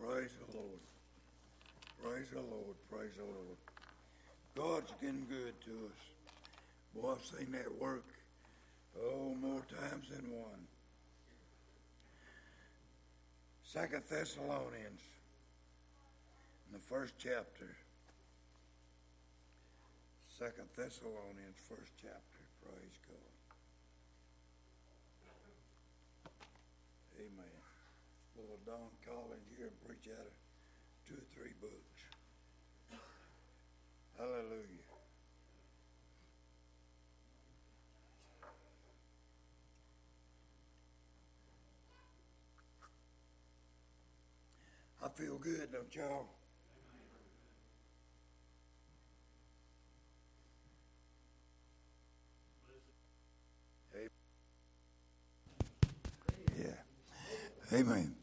Praise the Lord. Praise the Lord. Praise the Lord. God's getting good to us. Boy, I've seen that work, oh, more times than one. Second Thessalonians, in the first chapter. Second Thessalonians, first chapter. Praise God. Amen. Little Don Collins here and preach out of two or three books. Hallelujah. I feel good, don't y'all? Yeah. Amen.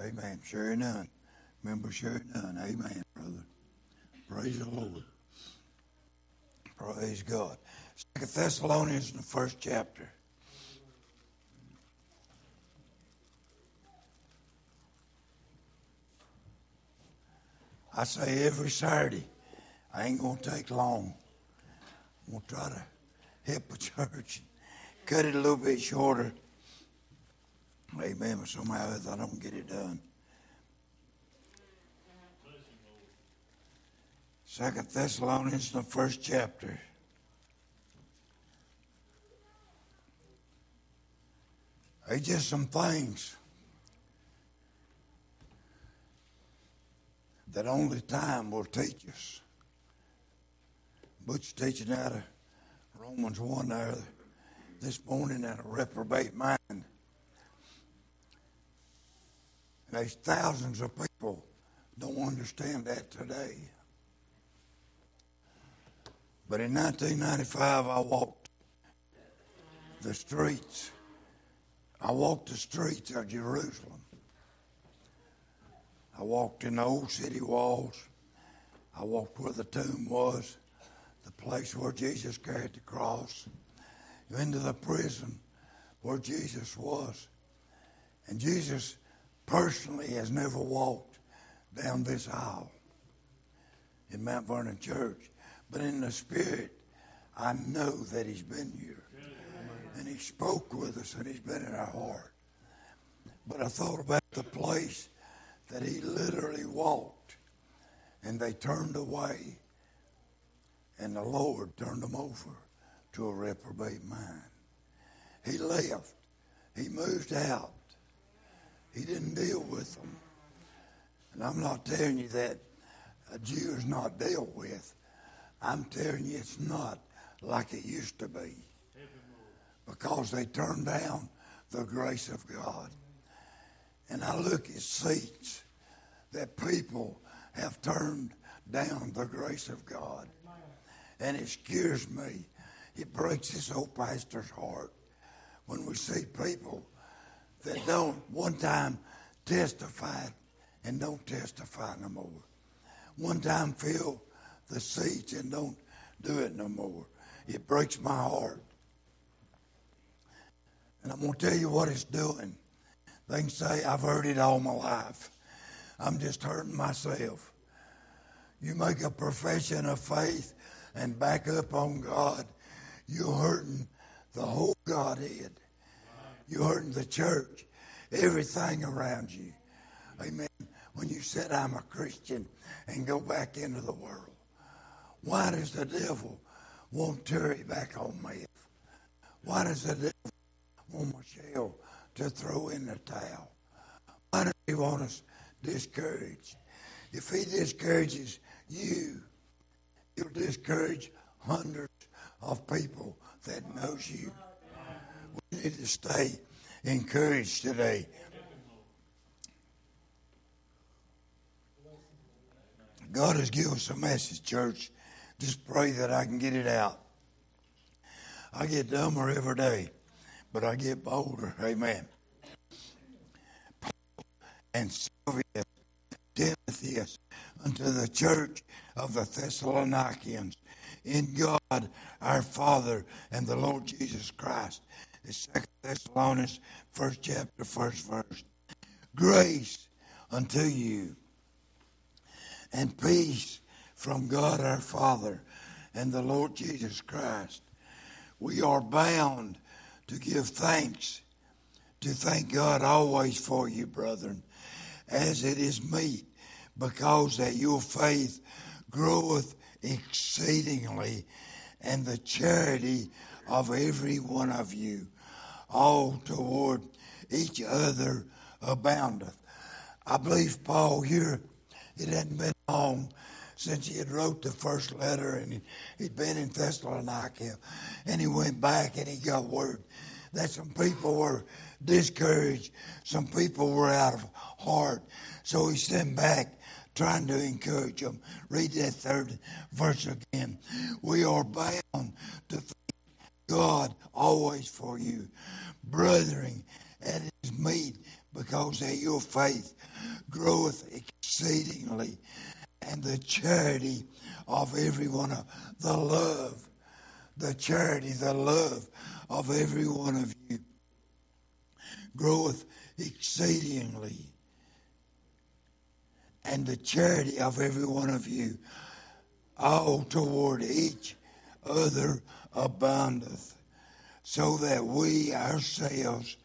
Amen. Sherry Nunn. Remember Sherry Nunn. Amen, brother. Praise the Lord. Praise God. Second Thessalonians in the first chapter. I say every Saturday, I ain't to take long. I'm to try to help the church, cut it a little bit shorter. Amen. But somehow I don't get it done. Second Thessalonians, the first chapter. There's just some things that only time will teach us. Butch teaching out of Romans 1 there this morning at a reprobate mind. And there's thousands of people don't understand that today. But in 1995, I walked the streets. I walked the streets of Jerusalem. I walked in the old city walls. I walked where the tomb was, the place where Jesus carried the cross, into the prison where Jesus was. And Jesus personally has never walked down this aisle in Mount Vernon Church, but in the Spirit, I know that He's been here. And He spoke with us, and He's been in our heart. But I thought about the place that he literally walked and they turned away and the Lord turned them over to a reprobate mind. He left. He moved out. He didn't deal with them. And I'm not telling you that a Jew is not dealt with. I'm telling you it's not like it used to be. Because they turned down the grace of God and I look at seats that people have turned down the grace of God. And it scares me. It breaks this old pastor's heart when we see people that don't one time testify and don't testify no more. One time fill the seats and don't do it no more. It breaks my heart. And I'm going to tell you what it's doing. They can say, I've heard it all my life. I'm just hurting myself. You make a profession of faith and back up on God, you're hurting the whole Godhead. You're hurting the church, everything around you. Amen. When you said, I'm a Christian and go back into the world. Why does the devil want Terry back on me? Why does the devil want Michelle to throw in the towel. Why does he want us discouraged? If he discourages you, he'll discourage hundreds of people that knows you. Need to stay encouraged today. God has given us a message, church. Just pray that I can get it out. I get dumber every day but I get bolder. Amen. Paul and Silvanus, Timotheus, unto the church of the Thessalonians, in God our Father and the Lord Jesus Christ. It's Second Thessalonians, first chapter, first verse. Grace unto you and peace from God our Father and the Lord Jesus Christ. We are bound to give thanks, to thank God always for you, brethren, as it is meet, because that your faith groweth exceedingly, and the charity of every one of you all toward each other aboundeth. I believe Paul here, it hadn't been long since he had wrote the first letter and he'd been in Thessalonica and he went back and he got word that some people were discouraged, some people were out of heart. So he sent back trying to encourage them. Read that third verse again. We are bound to God always for you, brethren, and it is meet because that your faith groweth exceedingly, and the charity of every one of the love, the charity, the love of every one of you groweth exceedingly, and the charity of every one of you all toward each other aboundeth, so that we ourselves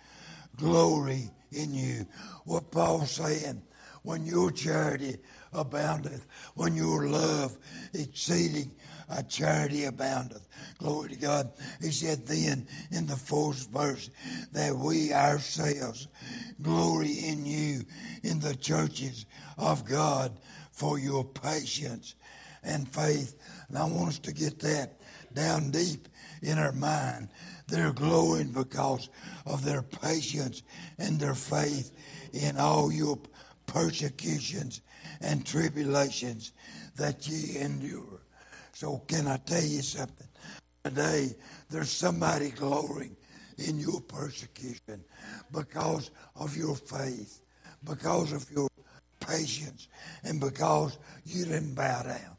glory in you. What Paul's saying, when your charity aboundeth, when your love exceeding a charity aboundeth. Glory to God. He said then in the fourth verse that we ourselves glory in you in the churches of God for your patience and faith. And I want us to get that down deep in our mind. They're glowing because of their patience and their faith in all your persecutions and tribulations that ye endure. So, can I tell you something? Today, there's somebody glorying in your persecution because of your faith, because of your patience, and because you didn't bow down,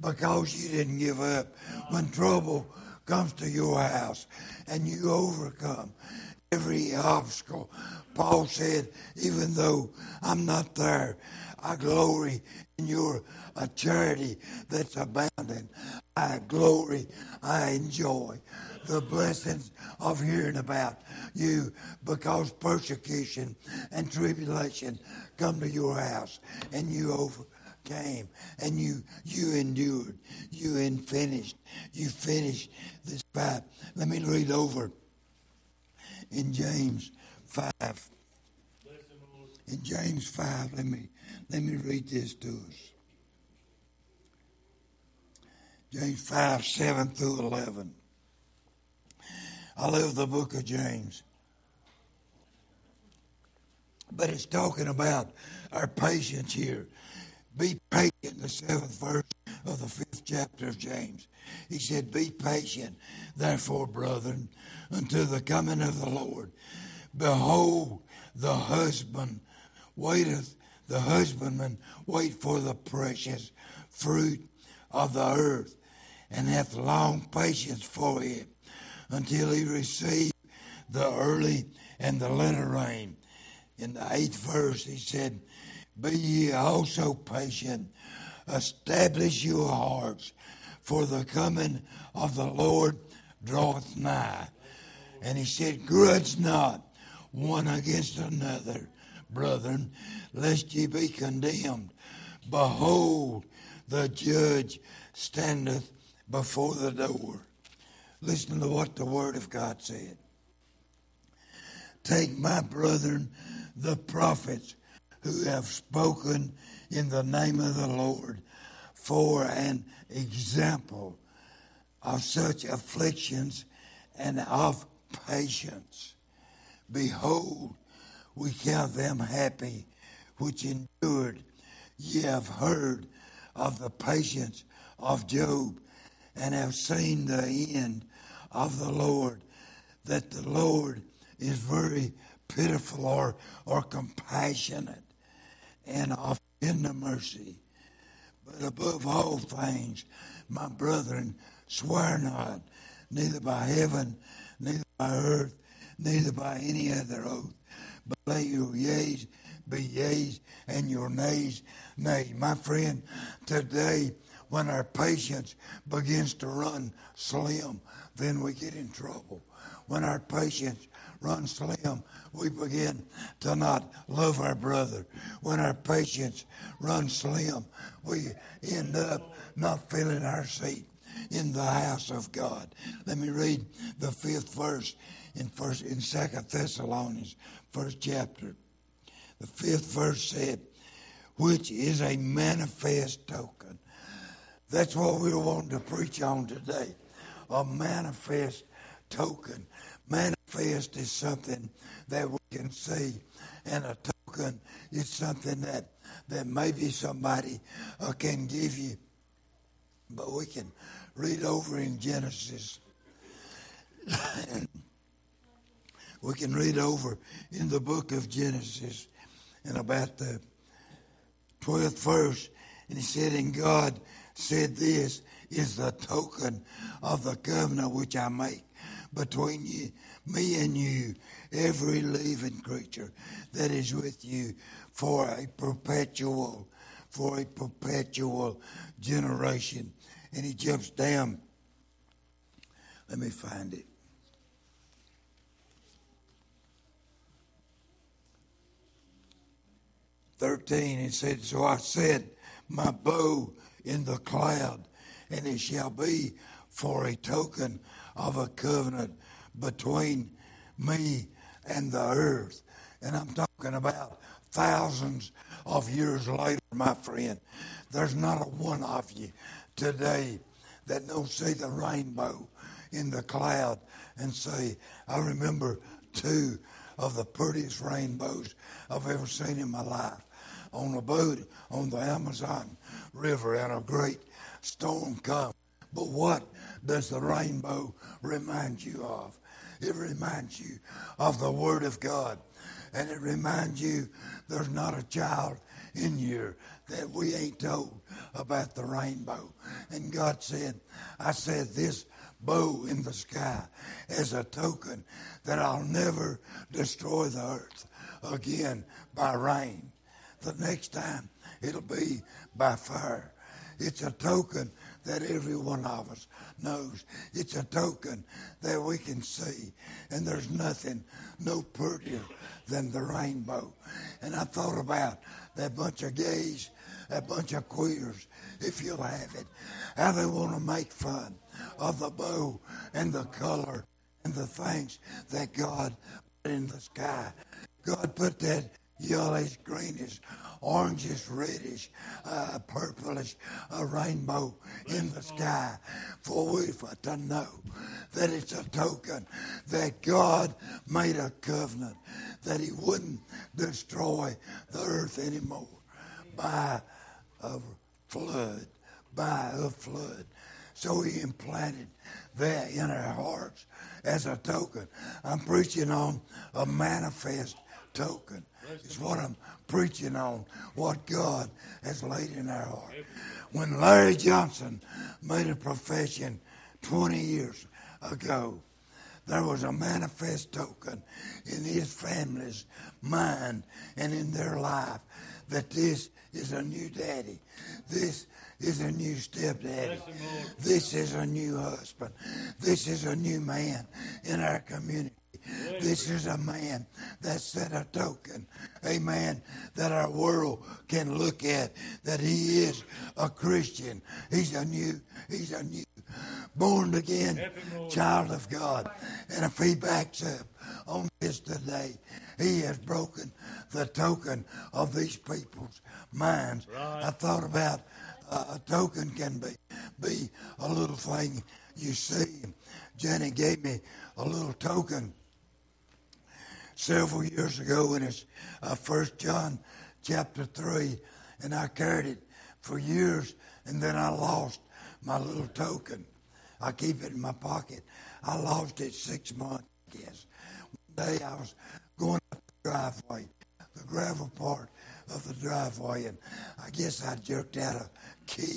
because you didn't give up when trouble comes to your house and you overcome every obstacle. Paul said, even though I'm not there, I glory in your a charity that's abounding. I glory, I enjoy the blessings of hearing about you because persecution and tribulation come to your house and you over came and you you endured, you and finished, you finished this fight. Let me read over in James five. In James five, let me let me read this to us. James five, seven through eleven. I love the book of James. But it's talking about our patience here. Be patient, the seventh verse of the fifth chapter of James. He said, Be patient, therefore, brethren, until the coming of the Lord. Behold, the husband waiteth, the husbandman wait for the precious fruit of the earth, and hath long patience for it, until he receive the early and the latter rain. In the eighth verse, he said, be ye also patient. Establish your hearts, for the coming of the Lord draweth nigh. And he said, Grudge not one against another, brethren, lest ye be condemned. Behold, the judge standeth before the door. Listen to what the word of God said. Take my brethren, the prophets, who have spoken in the name of the Lord for an example of such afflictions and of patience. Behold, we count them happy which endured. Ye have heard of the patience of Job and have seen the end of the Lord, that the Lord is very pitiful or, or compassionate and of the mercy. But above all things, my brethren, swear not, neither by heaven, neither by earth, neither by any other oath. But let your yeas be yeas and your nays nays. My friend, today when our patience begins to run slim, then we get in trouble. When our patience runs slim, we begin to not love our brother. When our patience runs slim, we end up not filling our seat in the house of God. Let me read the fifth verse in first in Second Thessalonians, first chapter. The fifth verse said, which is a manifest token. That's what we want to preach on today. A manifest token. Manifest is something that we can see, and a token is something that, that maybe somebody uh, can give you. But we can read over in Genesis. we can read over in the book of Genesis and about the 12th verse. And he said, And God said, This is the token of the covenant which I make between you, me and you, every living creature that is with you for a perpetual, for a perpetual generation. And he jumps down. Let me find it. Thirteen, it said, So I said, My bow in the cloud, and it shall be for a token of a covenant between me and the earth. And I'm talking about thousands of years later, my friend. There's not a one of you today that don't see the rainbow in the cloud and say, I remember two of the prettiest rainbows I've ever seen in my life on a boat on the Amazon River and a great storm come. But what does the rainbow remind you of? It reminds you of the Word of God. And it reminds you there's not a child in here that we ain't told about the rainbow. And God said, I said this bow in the sky as a token that I'll never destroy the earth again by rain. The next time it'll be by fire. It's a token that every one of us knows. It's a token that we can see. And there's nothing no prettier than the rainbow. And I thought about that bunch of gays, that bunch of queers, if you'll have it, how they want to make fun of the bow and the color and the things that God put in the sky. God put that yellowish, greenish, orangish, reddish, uh, purplish uh, rainbow in the sky for we to know that it's a token that God made a covenant that He wouldn't destroy the earth anymore by a flood, by a flood. So He implanted that in our hearts as a token. I'm preaching on a manifest token. It's what I'm preaching on, what God has laid in our heart. When Larry Johnson made a profession 20 years ago, there was a manifest token in his family's mind and in their life that this is a new daddy. This is a new stepdaddy. This is a new husband. This is a new man in our community. This is a man that set a token, a man that our world can look at, that he is a Christian. He's a new, he's a new, born again child of God. And if he backs up on this today, he has broken the token of these people's minds. Right. I thought about uh, a token can be, be a little thing you see. Jenny gave me a little token several years ago in his uh, First John chapter three, and I carried it for years, and then I lost my little token. I keep it in my pocket. I lost it six months, I guess. One day I was going up the driveway, the gravel part of the driveway, and I guess I jerked out a key,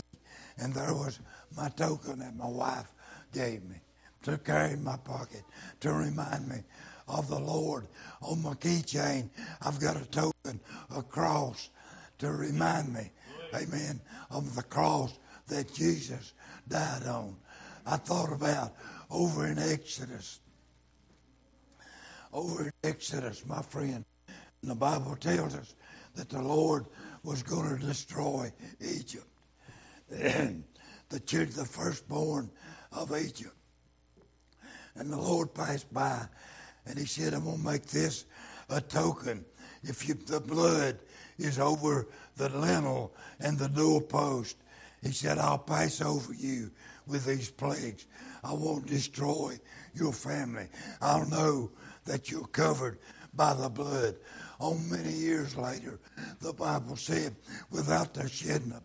and there was my token that my wife gave me to carry in my pocket to remind me of the Lord. On my keychain, I've got a token, a cross to remind me, amen, of the cross that Jesus died on. I thought about over in Exodus. Over in Exodus, my friend, the Bible tells us that the Lord was going to destroy Egypt. The children, the firstborn of Egypt. And the Lord passed by and he said, I'm going to make this a token. If you, the blood is over the lintel and the doorpost, he said, I'll pass over you with these plagues. I won't destroy your family. I'll know that you're covered by the blood. Oh, many years later, the Bible said, without the shedding of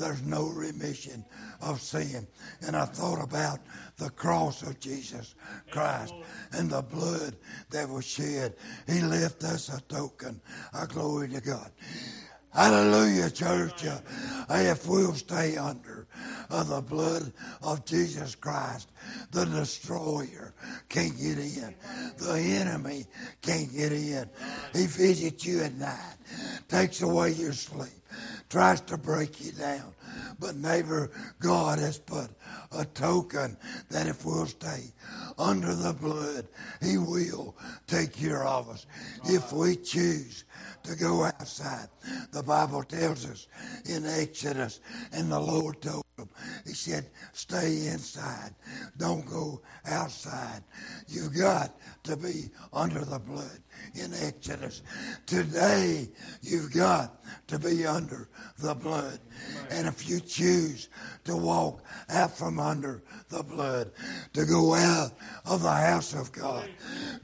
there's no remission of sin. And I thought about the cross of Jesus Christ and the blood that was shed. He left us a token. I glory to God. Hallelujah, church. Uh, if we'll stay under uh, the blood of Jesus Christ, the destroyer can't get in. The enemy can't get in. He visits you at night, takes away your sleep, tries to break you down. But neighbor, God has put a token that if we'll stay under the blood, He will take care of us. If we choose to go outside. The Bible tells us in Exodus, and the Lord told them, He said, stay inside. Don't go outside. You've got to be under the blood in Exodus. Today, you've got to be under the blood. And if you choose to walk out from under the blood, to go out of the house of God,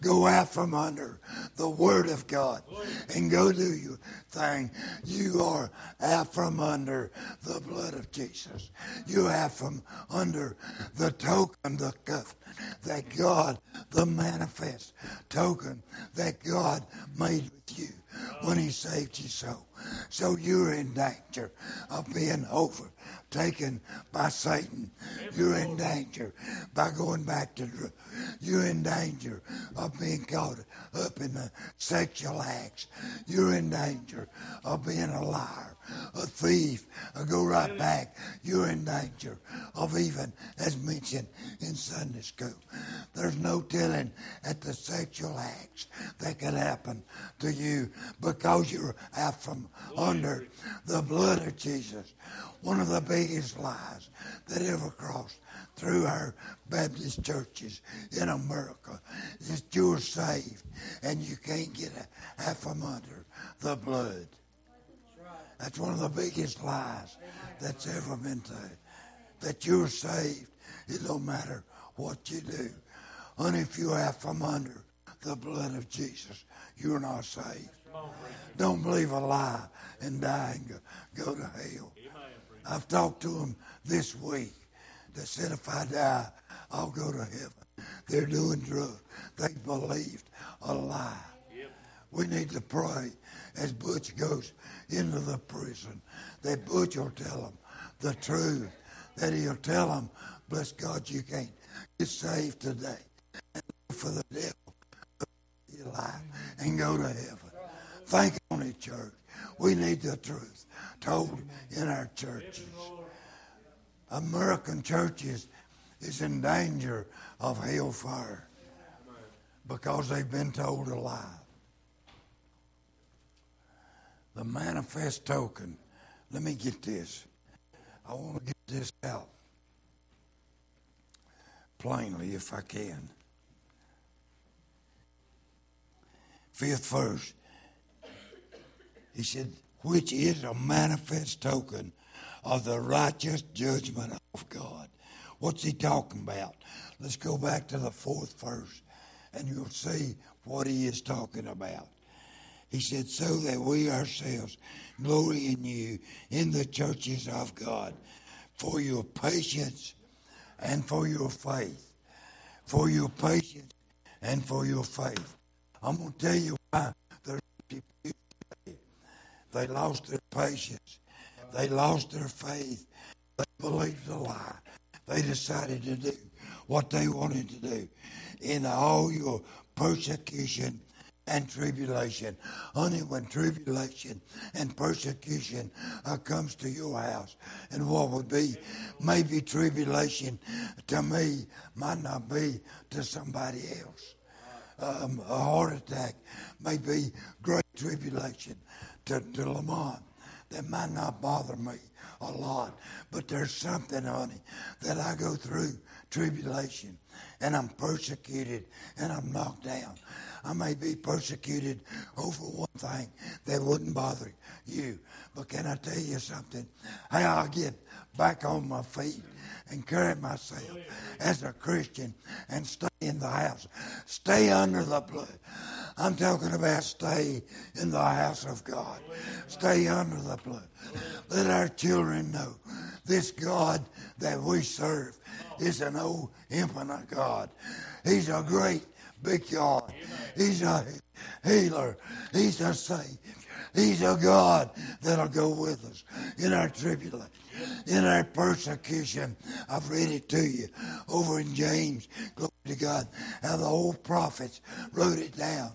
go out from under the Word of God, and go do your thing, you are out from under the blood of Jesus. You have from under the token, the covenant that God, the manifest token that God made with you when He saved you so. So you're in danger of being overtaken by Satan. You're in danger by going back to drugs. You're in danger of being caught up in the sexual acts. You're in danger of being a liar, a thief. I go right back. You're in danger of even, as mentioned in Sunday school, there's no telling at the sexual acts that could happen to you because you're out from under the blood of Jesus. One of the biggest lies that ever crossed through our Baptist churches in America is you're saved and you can't get out from under the blood. That's one of the biggest lies that's ever been told. That you're saved. It don't matter what you do. And if you're out from under the blood of Jesus, you're not saved. Don't believe a lie and die and go, go to hell. I've talked to them this week that said if I die, I'll go to heaven. They're doing drugs. They believed a lie. We need to pray as Butch goes into the prison that Butch will tell them the truth. That he'll tell them, bless God, you can't get saved today. And for the devil your life and go to heaven. Think on it, church. We need the truth told in our churches. American churches is in danger of hellfire because they've been told a lie. The manifest token. Let me get this. I want to get this out plainly if I can. Fifth verse. He said, which is a manifest token of the righteous judgment of God. What's he talking about? Let's go back to the fourth verse and you'll see what he is talking about. He said, So that we ourselves glory in you in the churches of God for your patience and for your faith. For your patience and for your faith. I'm going to tell you why there's people they lost their patience. They lost their faith. They believed a lie. They decided to do what they wanted to do. In all your persecution and tribulation. Only when tribulation and persecution uh, comes to your house, and what would be maybe tribulation to me might not be to somebody else. Um, a heart attack may be great tribulation to, to Lamont that might not bother me a lot, but there's something, honey, that I go through tribulation and I'm persecuted and I'm knocked down. I may be persecuted over one thing that wouldn't bother you. But can I tell you something? How I get back on my feet and carry myself as a Christian and stay in the house. Stay under the blood. I'm talking about stay in the house of God. Stay under the blood. Let our children know this God that we serve is an old infinite God. He's a great big God. He's a healer. He's a savior. He's a God that'll go with us in our tribulation, in our persecution. I've read it to you over in James. Glory to God. How the old prophets wrote it down.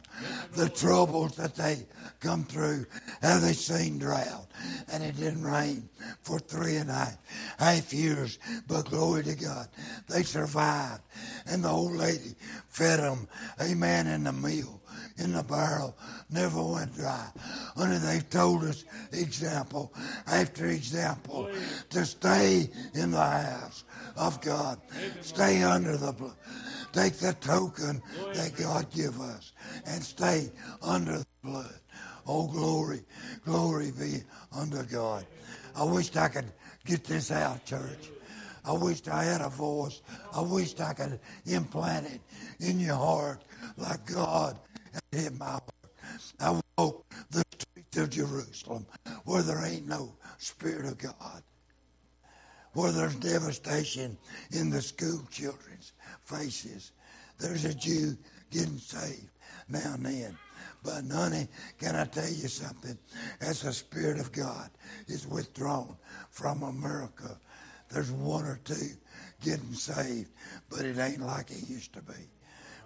The troubles that they come through, how they seen drought, and it didn't rain for three and a half, half years. But glory to God, they survived. And the old lady fed them, amen, in the meal in the barrel never went dry. Only they've told us example after example to stay in the house of God. Stay under the blood. Take the token that God give us and stay under the blood. Oh, glory, glory be unto God. I wished I could get this out, church. I wished I had a voice. I wished I could implant it in your heart like God in my heart. I walk the of Jerusalem where there ain't no Spirit of God, where there's devastation in the school children's faces. There's a Jew getting saved now and then. But, honey, can I tell you something? As the Spirit of God is withdrawn from America, there's one or two getting saved, but it ain't like it used to be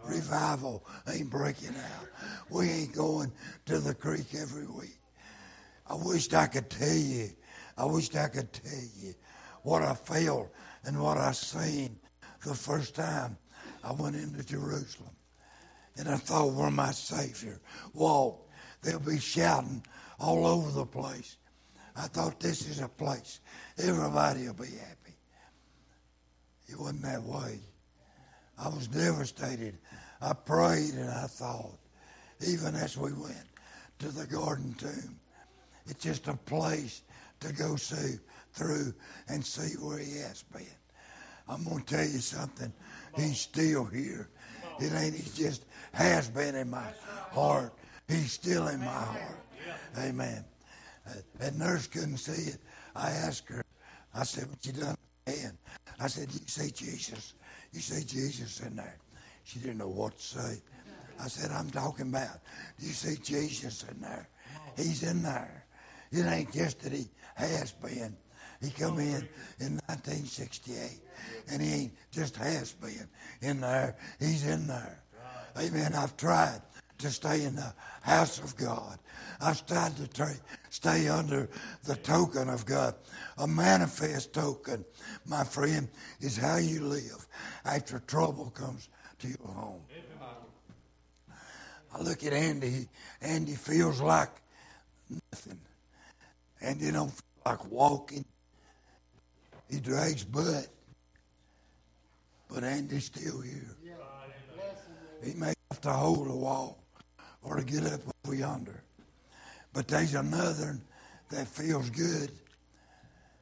revival ain't breaking out. We ain't going to the creek every week. I wished I could tell you. I wished I could tell you what I felt and what I seen the first time I went into Jerusalem. And I thought where my Savior walked, they'll be shouting all over the place. I thought this is a place everybody will be happy. It wasn't that way. I was devastated. I prayed and I thought, even as we went to the garden tomb, it's just a place to go see through and see where he has been. I'm going to tell you something. He's still here. It ain't, he just has been in my heart. He's still in my heart. Amen. Uh, that nurse couldn't see it. I asked her, I said, what you done? And I said, you say Jesus. You say Jesus in there. She didn't know what to say. I said, I'm talking about, do you see Jesus in there? He's in there. It ain't just that he has been. He come in in 1968, and he ain't just has been in there. He's in there. Amen. I've tried to stay in the house of God. I've tried to tra- stay under the token of God. A manifest token, my friend, is how you live after trouble comes to your home. I look at Andy. Andy feels like nothing. Andy don't feel like walking. He drags butt. But Andy's still here. He may have to hold a wall or to get up over yonder. But there's another that feels good.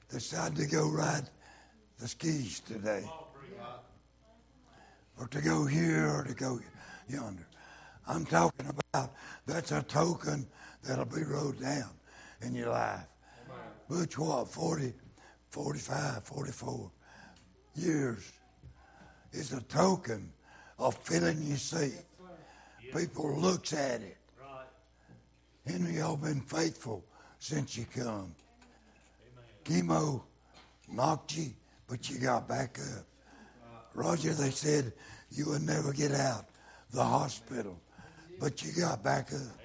Decided to go ride the skis today. Or to go here or to go yonder. I'm talking about that's a token that'll be wrote down in your life. Which what, 40, 45, 44 years is a token of filling your seat. People looks at it. Henry, y'all been faithful since you come. Chemo knocked you, but you got back up. Roger, they said you would never get out the hospital, but you got back up.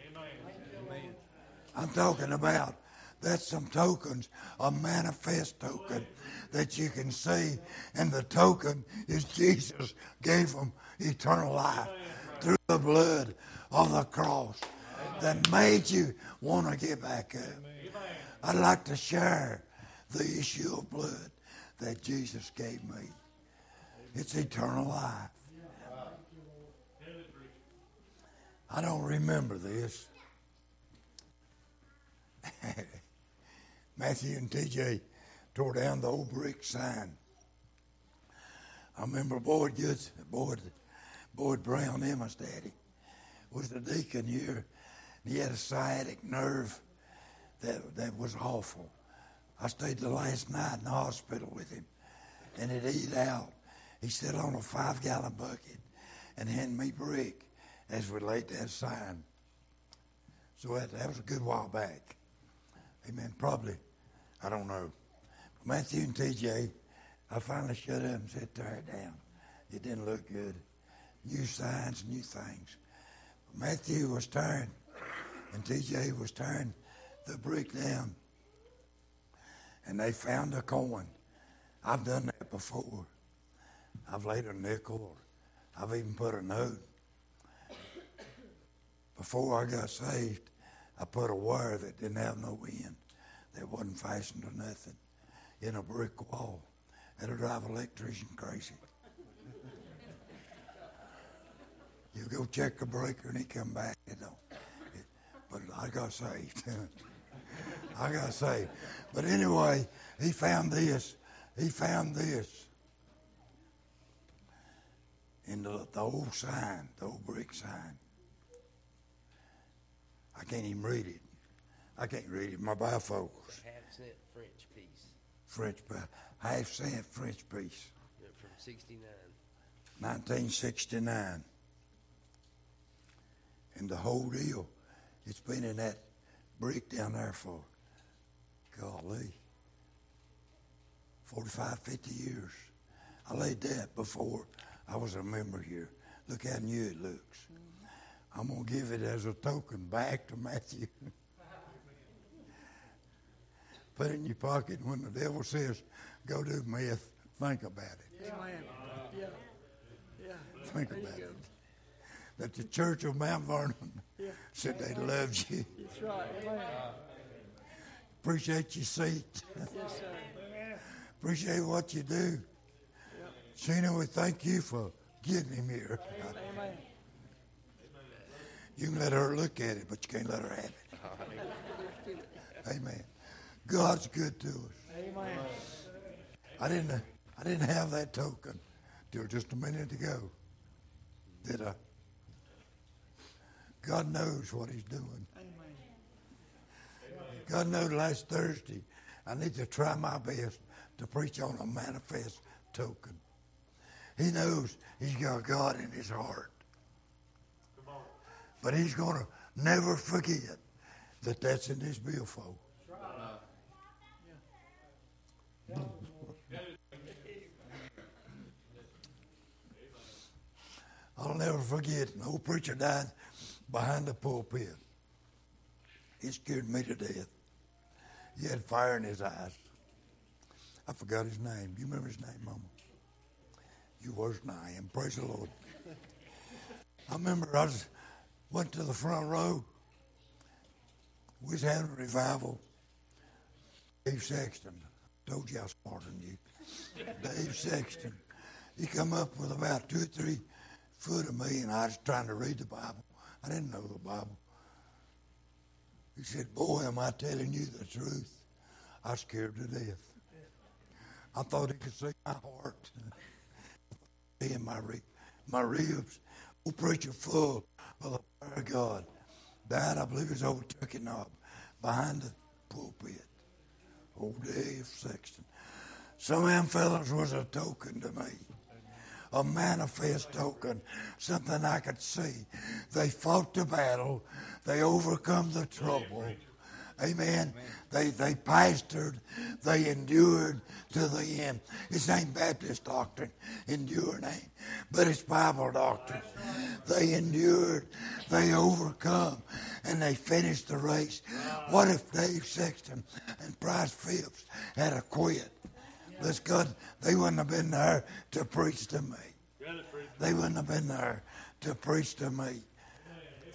I'm talking about that's some tokens, a manifest token that you can see, and the token is Jesus gave them eternal life through the blood of the cross that made you want to get back up. I'd like to share the issue of blood that Jesus gave me. It's eternal life. I don't remember this. Matthew and TJ tore down the old brick sign. I remember Boyd Goods, Boyd, Boyd Brown, Emma's daddy, was the deacon here. He had a sciatic nerve that, that was awful. I stayed the last night in the hospital with him, and it eat out. He sat on a five gallon bucket and handed me brick as we laid that sign. So that, that was a good while back. Amen. Probably, I don't know. Matthew and TJ, I finally shut up and said, tear it down. It didn't look good. New signs, new things. Matthew was tearing, and TJ was tearing the brick down. And they found a coin. I've done that before. I've laid a nickel. or I've even put a note. Before I got saved, I put a wire that didn't have no end, that wasn't fastened to nothing, in a brick wall. It'll drive an electrician crazy. you go check the breaker and he come back, you know. But I got saved. I got saved. But anyway, he found this. He found this in the, the old sign, the old brick sign. I can't even read it. I can't read it. My bifocals. Half cent French piece French, half cent French piece. From 69. 1969. And the whole deal, it's been in that brick down there for, golly, 45, 50 years. I laid that before I was a member here. Look how new it looks. I'm going to give it as a token back to Matthew. Put it in your pocket. When the devil says, go do meth, think about it. Amen. Yeah. Yeah. Think about it. That the church of Mount Vernon Yeah. said they loved you. That's right. Amen. Appreciate your seat. Yes, sir. Appreciate what you do. Sheena, we thank you for getting him here. Amen. You can let her look at it, but you can't let her have it. Amen. God's good to us. Amen. I didn't. I didn't have that token till just a minute ago. Did I? God knows what He's doing. Amen. God knows last Thursday I need to try my best to preach on a manifest token. He knows He's got God in His heart. But He's going to never forget that that's in His billfold. I'll never forget an old preacher died behind the pulpit. He scared me to death. He had fire in his eyes. I forgot his name. You remember his name, Mama? You worse than I am. Praise the Lord. I remember I went to the front row. We was having a revival. Dave Sexton. Told you I was smarter than you. Dave Sexton. He come up with about two or three foot of me, and I was trying to read the Bible. I didn't know the Bible. He said, Boy, am I telling you the truth? I was scared to death. I thought he could see my heart. in my, ri- my ribs. Old preacher full of the fire of God. Died, I believe, his old turkey knob behind the pulpit. Old Dave Sexton. Some of them fellows was a token to me. A manifest token, something I could see. They fought the battle, they overcome the trouble, Amen. They they pastored, they endured to the end. This ain't Baptist doctrine, enduring ain't, but it's Bible doctrine. They endured, they overcome, and they finished the race. What if Dave Sexton and Bryce Phillips had a quit? Bless God, they wouldn't have been there to preach to me. They wouldn't have been there to preach to me.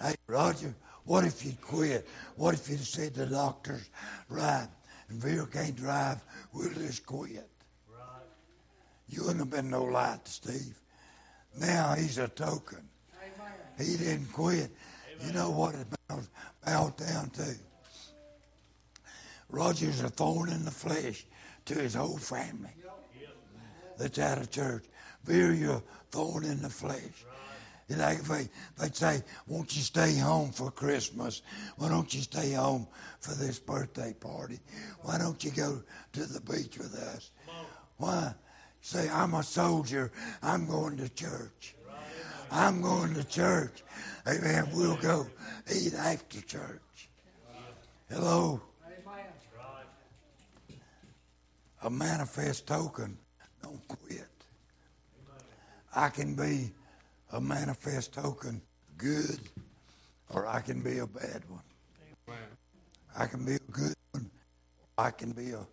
Hey, Roger, what if you'd quit? What if you'd said the doctors, right, and Vera can't drive, we'll just quit. You wouldn't have been no light to Steve. Now he's a token. He didn't quit. You know what it boils, boils down to? Roger's a thorn in the flesh to his whole family that's out of church. Vera, you're a thorn in the flesh. And if they, they'd say, won't you stay home for Christmas? Why don't you stay home for this birthday party? Why don't you go to the beach with us? Why? Say, I'm a soldier. I'm going to church. I'm going to church. Amen. We'll go eat after church. Hello. A manifest token. Don't quit. I can be a manifest token good, or I can be a bad one. I can be a good one, I can be a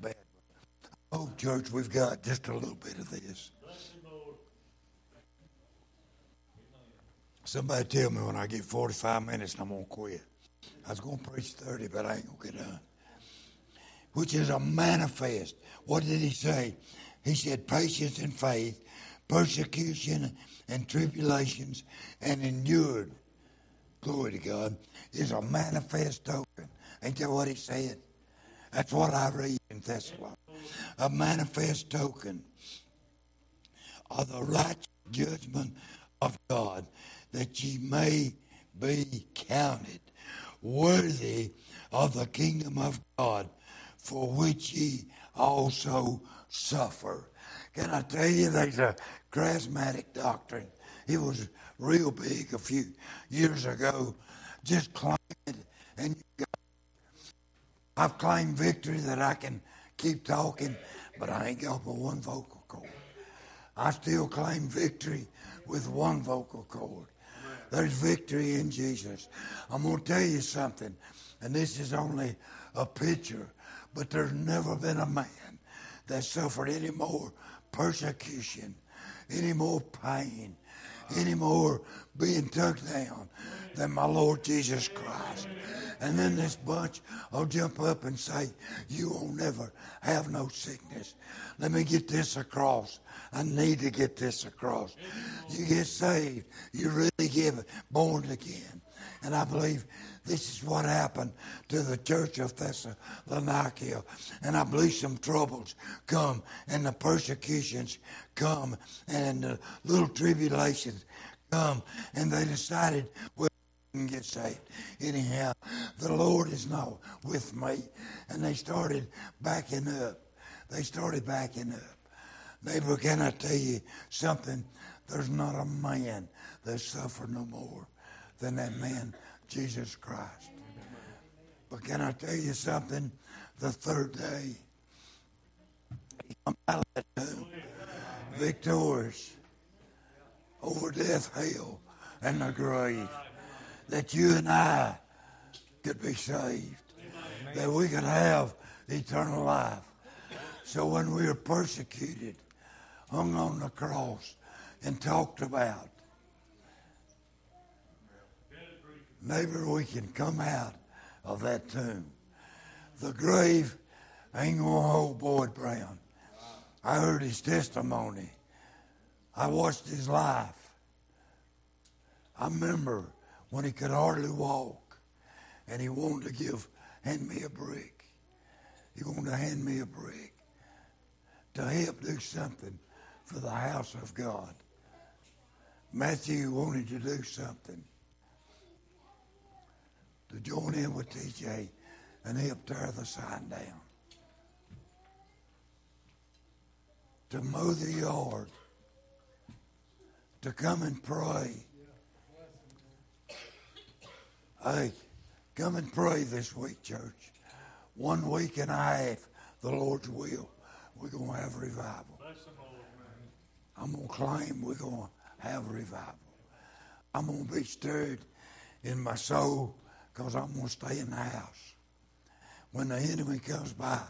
bad one. Oh, church, we've got just a little bit of this. Somebody tell me when I get 45 minutes and I'm going to quit. I was going to preach 30, but I ain't going to get done. Which is a manifest. What did he say? He said, patience and faith, persecution and tribulations, and endured. Glory to God. Is a manifest token. Ain't that what he said? That's what I read in Thessalonians. A manifest token of the righteous judgment of God, that ye may be counted worthy of the kingdom of God, for which ye also suffer. Can I tell you, there's a charismatic doctrine. It was real big a few years ago. Just claim it, and you got. I've claimed victory that I can keep talking, but I ain't got but one vocal cord. I still claim victory with one vocal cord. There's victory in Jesus. I'm going to tell you something, and this is only a picture, but there's never been a man that suffered any more persecution, any more pain, any more being tucked down than my Lord Jesus Christ. And then this bunch will jump up and say, You will never have no sickness. Let me get this across. I need to get this across. You get saved, you really get born again. And I believe this is what happened to the church of Thessalonica. And I believe some troubles come and the persecutions come and the little tribulations come. And they decided, well, can get saved. Anyhow, the Lord is not with me. And they started backing up. They started backing up. Neighbor, can I tell you something? There's not a man that suffered no more than that man Jesus Christ. But can I tell you something? The third day, he come out of that tomb victorious over death, hell, and the grave. That you and I could be saved. That we could have eternal life. So when we were persecuted, hung on the cross, and talked about, maybe we can come out of that tomb. The grave ain't going to hold Boyd Brown. I heard his testimony. I watched his life. I remember when he could hardly walk and he wanted to give, hand me a brick. He wanted to hand me a brick to help do something for the house of God. Matthew wanted to do something to join in with TJ and help tear the sign down. To mow the yard. To come and pray. Hey, Come and pray this week, church. One week and a half, the Lord's will. We're going to have revival. I'm going to claim we're going to have revival. I'm going to be stirred in my soul because I'm going to stay in the house. When the enemy comes by,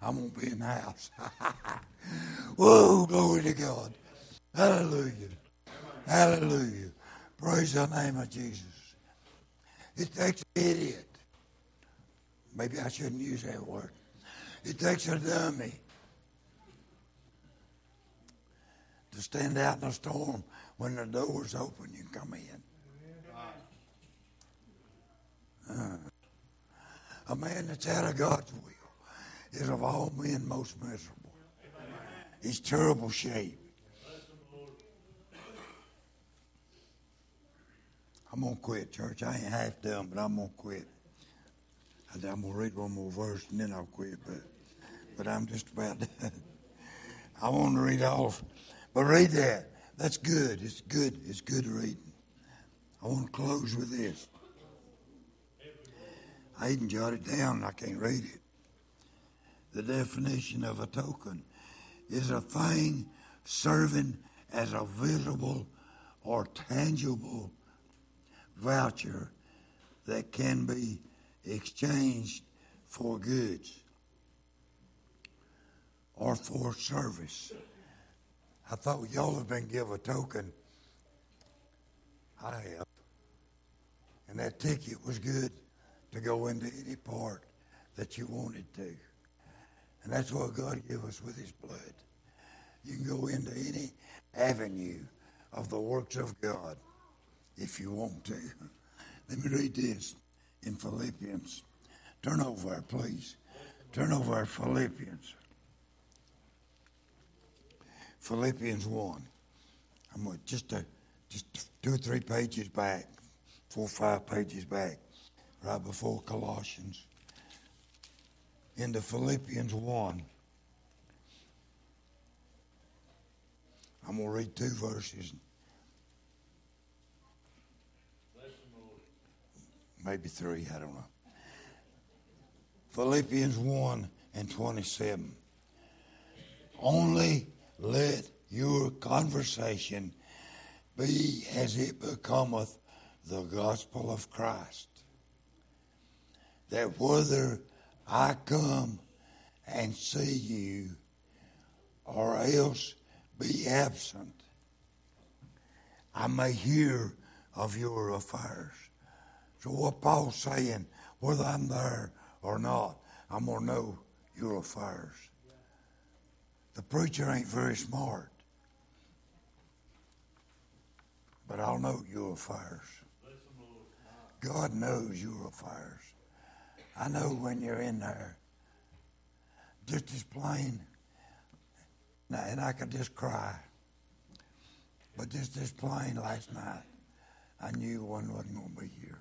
I'm going to be in the house. Whoa, glory to God. Hallelujah. Hallelujah. Praise the name of Jesus. It takes an idiot. Maybe I shouldn't use that word. It takes a dummy to stand out in a storm when the door's open. You come in. Uh, a man that's out of God's will is of all men most miserable. He's terrible shape. I'm going to quit, church. I ain't half done, but I'm going to quit. I'm going to read one more verse and then I'll quit, but, but I'm just about done. I want to read all, but read that. That's good. It's good. It's good reading. I want to close with this. I even jotted it down I can't read it. The definition of a token is a thing serving as a visible or tangible voucher that can be exchanged for goods or for service. I thought y'all have been given a token. I have. And that ticket was good to go into any part that you wanted to. And that's what God gave us with his blood. You can go into any avenue of the works of God if you want to. Let me read this in Philippians. Turn over, please. Turn over Philippians. Philippians 1. I'm just a, just two or three pages back, four or five pages back, right before Colossians. Into Philippians 1. I'm going to read two verses. Maybe three, I don't know. Philippians 1 and 27. Only let your conversation be as it becometh the gospel of Christ. That whether I come and see you or else be absent, I may hear of your affairs. So what Paul's saying, whether I'm there or not, I'm going to know your affairs. The preacher ain't very smart, but I'll know your affairs. God knows your affairs. I know when you're in there, just as plain, and I could just cry. But just as plain last night, I knew one wasn't going to be here.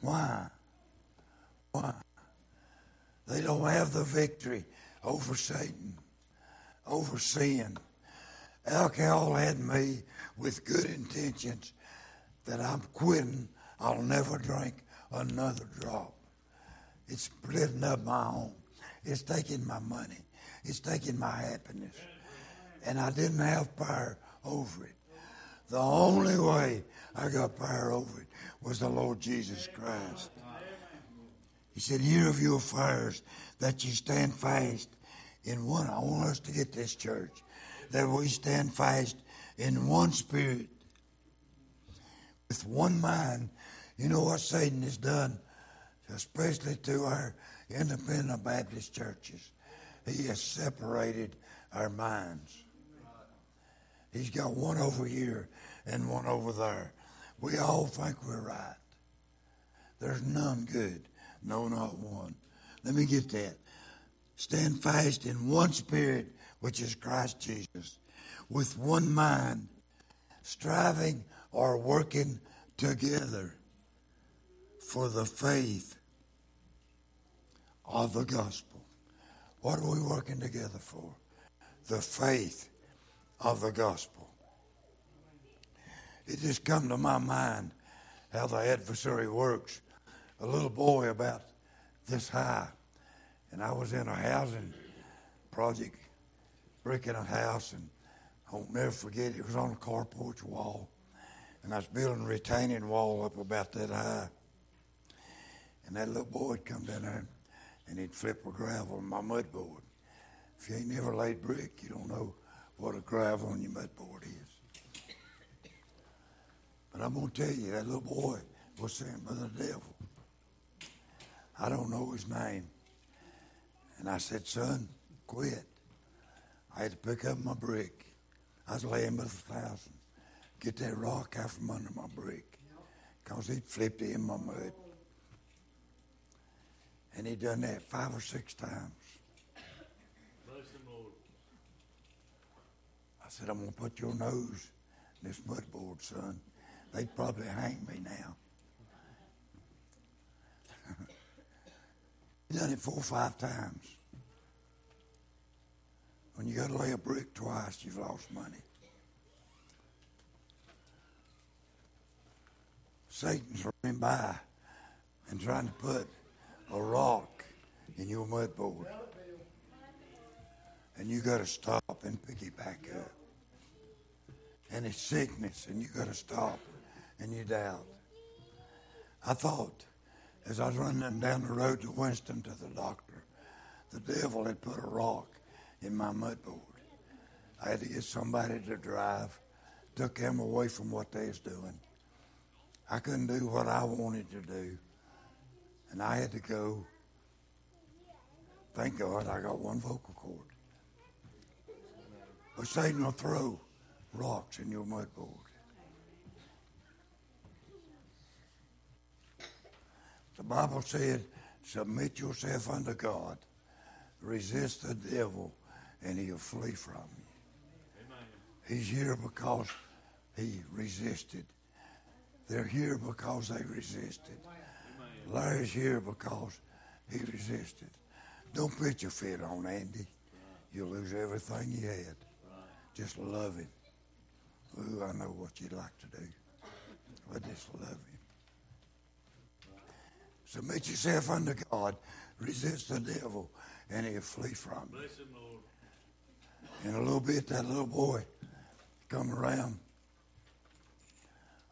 Why? Why? They don't have the victory over Satan, over sin. Alcohol had me with good intentions that I'm quitting. I'll never drink another drop. It's splitting up my home. It's taking my money. It's taking my happiness. And I didn't have power over it. The only way I got power over it was the Lord Jesus Christ. He said, Hear of your affairs that you stand fast in one. I want us to get this church. That we stand fast in one spirit, with one mind. You know what Satan has done, especially to our independent Baptist churches? He has separated our minds. He's got one over here and one over there. We all think we're right. There's none good. No, not one. Let me get that. Stand fast in one spirit, which is Christ Jesus, with one mind, striving or working together for the faith of the gospel. What are we working together for? The faith of the gospel. It just come to my mind how the adversary works. A little boy about this high, and I was in a housing project, bricking a house, and I won't never forget it was on a carport wall, and I was building a retaining wall up about that high. And that little boy would come down there and he'd flip a gravel on my mud board. If you ain't never laid brick, you don't know what a gravel on your mud board is. But I'm going to tell you, that little boy was sent by the devil. I don't know his name. And I said, son, quit. I had to pick up my brick. I was laying with a thousand. Get that rock out from under my brick. Because he'd flipped it in my mud. And he done that five or six times. Bless him, Lord. I said, I'm going to put your nose in this mud board, son. They'd probably hang me now. he done it four or five times. When you got to lay a brick twice, you've lost money. Satan's running by and trying to put a rock in your mud. And you got to stop and pick it back up. And it's sickness, and you got to stop and you doubt. I thought as I was running down the road to Winston to the doctor, the devil had put a rock in my mud board. I had to get somebody to drive, took them away from what they was doing. I couldn't do what I wanted to do. And I had to go. Thank God I got one vocal cord. But Satan will throw rocks in your mud board. The Bible said, submit yourself unto God, resist the devil, and he'll flee from you. Amen. He's here because he resisted. They're here because they resisted. Larry's here because he resisted. Don't put your feet on Andy. You'll lose everything you had. Just love him. Ooh, I know what you'd like to do. But just love him. Submit yourself unto God. Resist the devil, and he'll flee from you. Bless him, Lord. In a little bit, that little boy come around.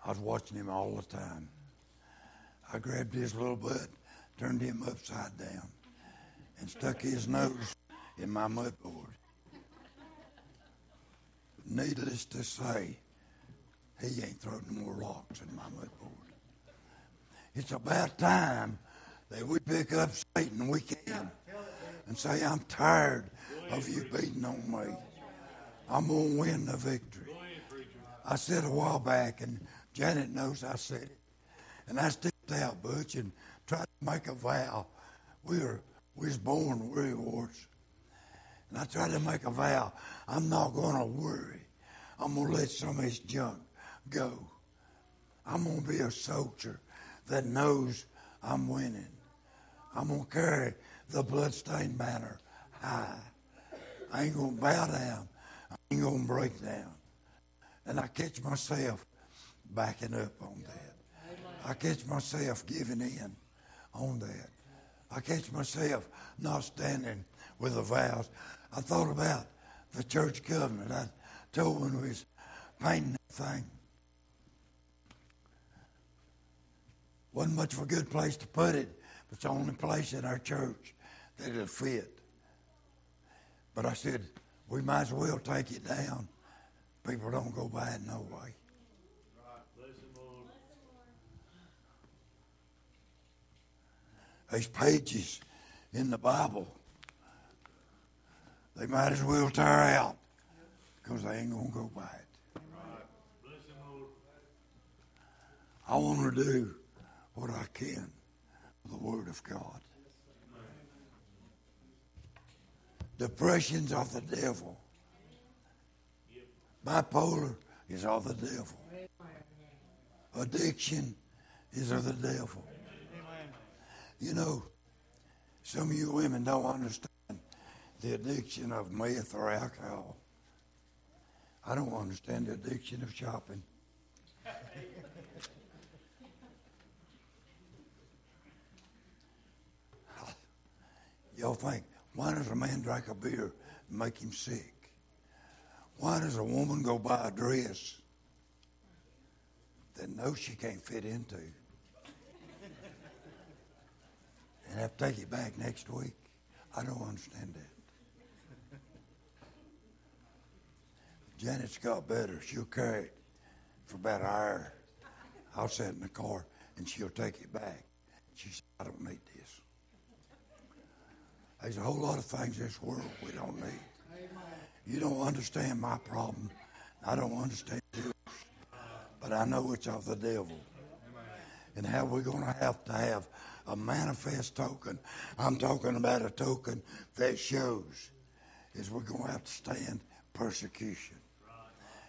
I was watching him all the time. I grabbed his little butt, turned him upside down, and stuck his nose in my mud board. Needless to say, he ain't throwing more rocks in my mud board. It's about time that we pick up Satan we can and say, I'm tired of you beating on me. I'm going to win the victory. I said a while back, and Janet knows I said it, and I stepped out, Butch, and tried to make a vow. We were we was born warriors. And I tried to make a vow. I'm not to worry. I'm to let some of this junk go. I'm to be a soldier that knows I'm winning. I'm to carry the bloodstained banner high. I ain't to bow down. I ain't to break down. And I catch myself backing up on that. I catch myself giving in on that. I catch myself not standing with the vows. I thought about the church covenant. I told when we was painting that thing. Wasn't much of a good place to put it, but it's the only place in our church that it'll fit. But I said, we might as well take it down. People don't go by it no way. There's pages in the Bible. They might as well tear out because they ain't going to go by it. I want to do what I can with the Word of God. Depression's of the devil. Bipolar is of the devil. Addiction is of the devil. You know, some of you women don't understand the addiction of meth or alcohol. I don't understand the addiction of shopping. Y'all think, why does a man drink a beer and make him sick? Why does a woman go buy a dress that knows she can't fit into? And have to take it back next week? I don't understand that. Janet's got better. She'll carry it for about an hour. I'll sit in the car and she'll take it back. She said, I don't need this. There's a whole lot of things in this world we don't need. You don't understand my problem. I don't understand yours. But I know it's of the devil. And how we're going to have to have a manifest token. I'm talking about a token that shows is we're going to have to stand persecution.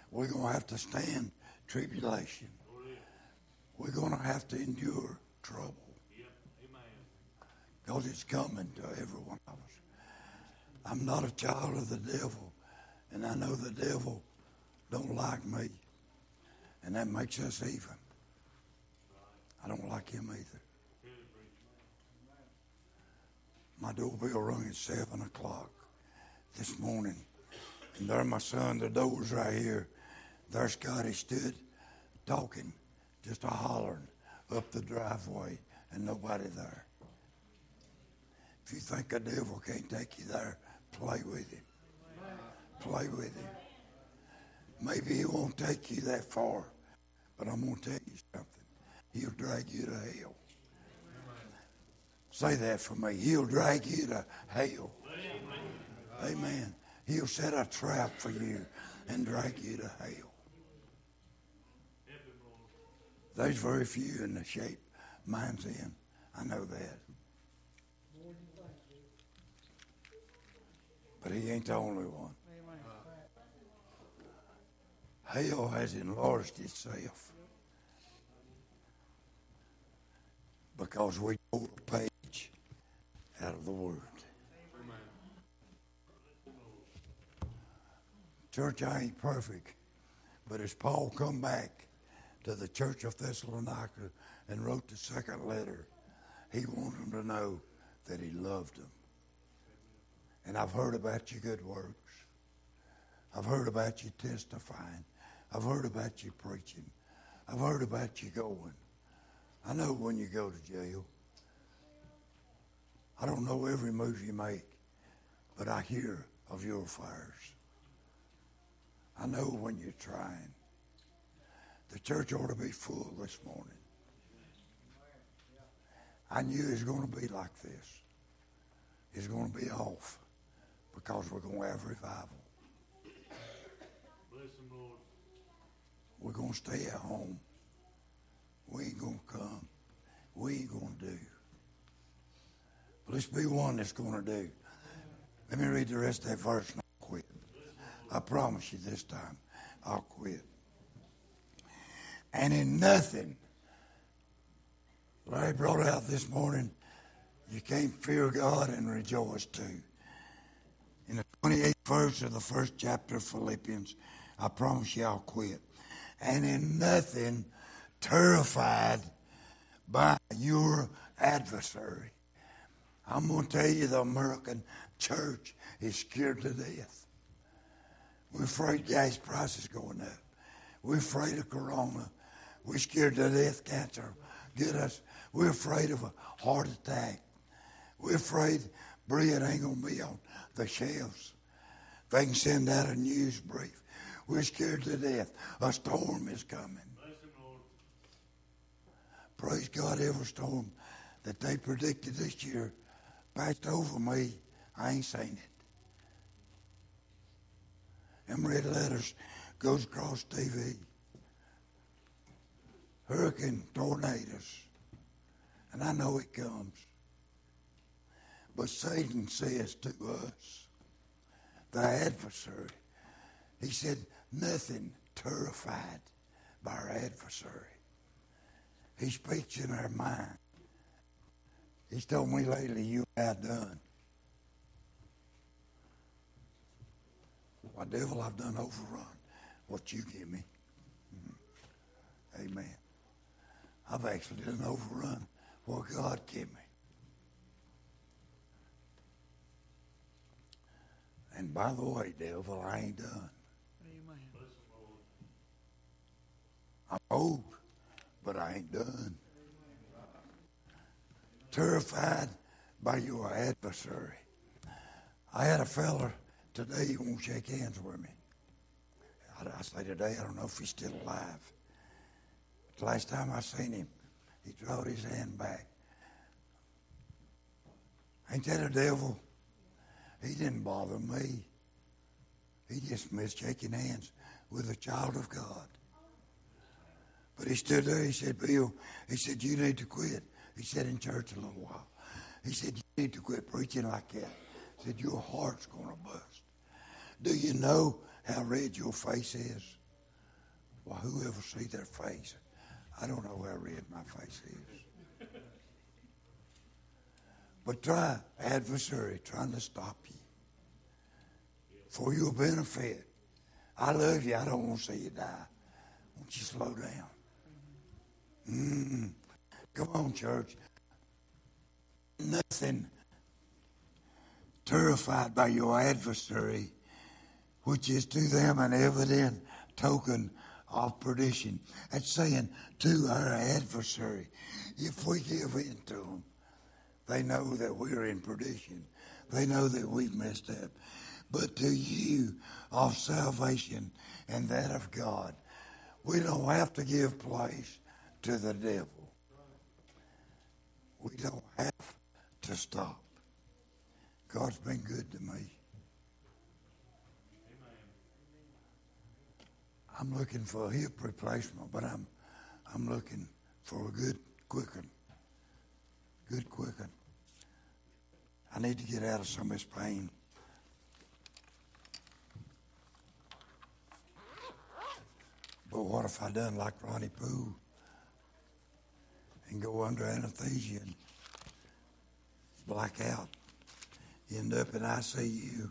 We're going to have to stand tribulation. We're going to have to endure trouble. Because it's coming to every one of us. I'm not a child of the devil, and I know the devil don't like me, and that makes us even. I don't like him either. My doorbell rung at seven o'clock this morning, and there my son, the door's right here. There Scotty stood talking, just a hollering up the driveway, and nobody there. If you think a devil can't take you there, play with him. Play with him. Maybe he won't take you that far, but I'm going to tell you. He'll drag you to hell. Say that for me. He'll drag you to hell. Amen. He'll set a trap for you and drag you to hell. There's very few in the shape mine's in. I know that. But he ain't the only one. Hell has enlarged itself because we tore a page out of the Word. Church, I ain't perfect, but as Paul come back to the church of Thessalonica and wrote the second letter, he wanted them to know that he loved them. And I've heard about your good works. I've heard about you testifying. I've heard about you preaching. I've heard about you going. I know when you go to jail. I don't know every move you make, but I hear of your fires. I know when you're trying. The church ought to be full this morning. I knew it was going to be like this. It's going to be off because we're going to have revival. Bless him, Lord. We're going to stay at home. We ain't going to come. We ain't going to do. But let's be one that's going to do. Let me read the rest of that verse and I'll quit. I promise you this time, I'll quit. And in nothing, Larry brought out this morning, you can't fear God and rejoice too. In the 28th verse of the first chapter of Philippians, I promise you I'll quit. And in nothing terrified by your adversary. I'm going to tell you the American church is scared to death. We're afraid gas prices going up. We're afraid of corona. We're scared to death cancer get us. We're afraid of a heart attack. We're afraid bread ain't going to be on the shelves. They can send out a news brief. We're scared to death. A storm is coming. Praise God, every storm that they predicted this year passed over me. I ain't seen it. Them red letters goes across TV. Hurricane, tornadoes. And I know it comes. But Satan says to us, the adversary, he said, nothing terrified by our adversary. He speaks in our mind. He's told me lately, you have done. Why, devil, I've done overrun what you give me. Mhm. Amen. I've actually done overrun what God gave me. And by the way, devil, I ain't done. Amen. I'm old, but I ain't done. Terrified by your adversary. I had a feller today who won't shake hands with me. I, I say today, I don't know if he's still alive. The last time I seen him, he drawed his hand back. Ain't that a devil? He didn't bother me. He just missed shaking hands with a child of God. But he stood there. He said, Bill, he said, you need to quit. He said in church a little while. He said, you need to quit preaching like that. He said, your heart's going to bust. Do you know how red your face is? Well, whoever see their face, I don't know how red my face is. But try, adversary, trying to stop you. For your benefit. I love you. I don't want to see you die. Won't you slow down? Mm. Come on, church. Nothing terrified by your adversary, which is to them an evident token of perdition. That's saying to our adversary, if we give in to them, they know that we're in perdition. They know that we've messed up. But to you of salvation and that of God, we don't have to give place to the devil. We don't have to stop. God's been good to me. I'm looking for a hip replacement, but I'm I'm looking for a good quicken. Good quicken. I need to get out of some of this pain. But what if I done like Ronnie Pooh and go under anesthesia and black out, end up in ICU?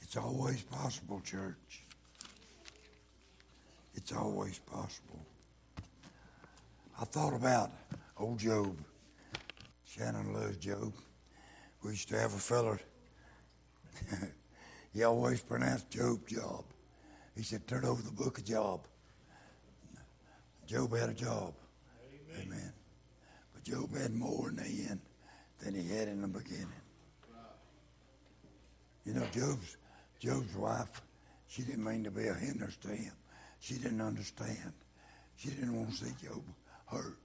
It's always possible, church. It's always possible. I thought about old Job. Shannon loves Job. We used to have a feller. he always pronounced Job Job. He said, "Turn over the book of Job." Job had a job. Amen. But Job had more in the end than he had in the beginning. You know, Job's Job's wife, she didn't mean to be a hindrance to him. She didn't understand. She didn't want to see Job hurt.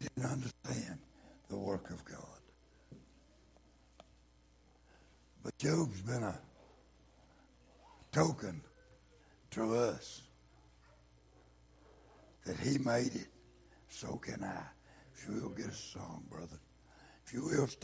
She didn't understand the work of God. But Job's been a token to us that he made it. So can I. If you will get a song, brother. If you will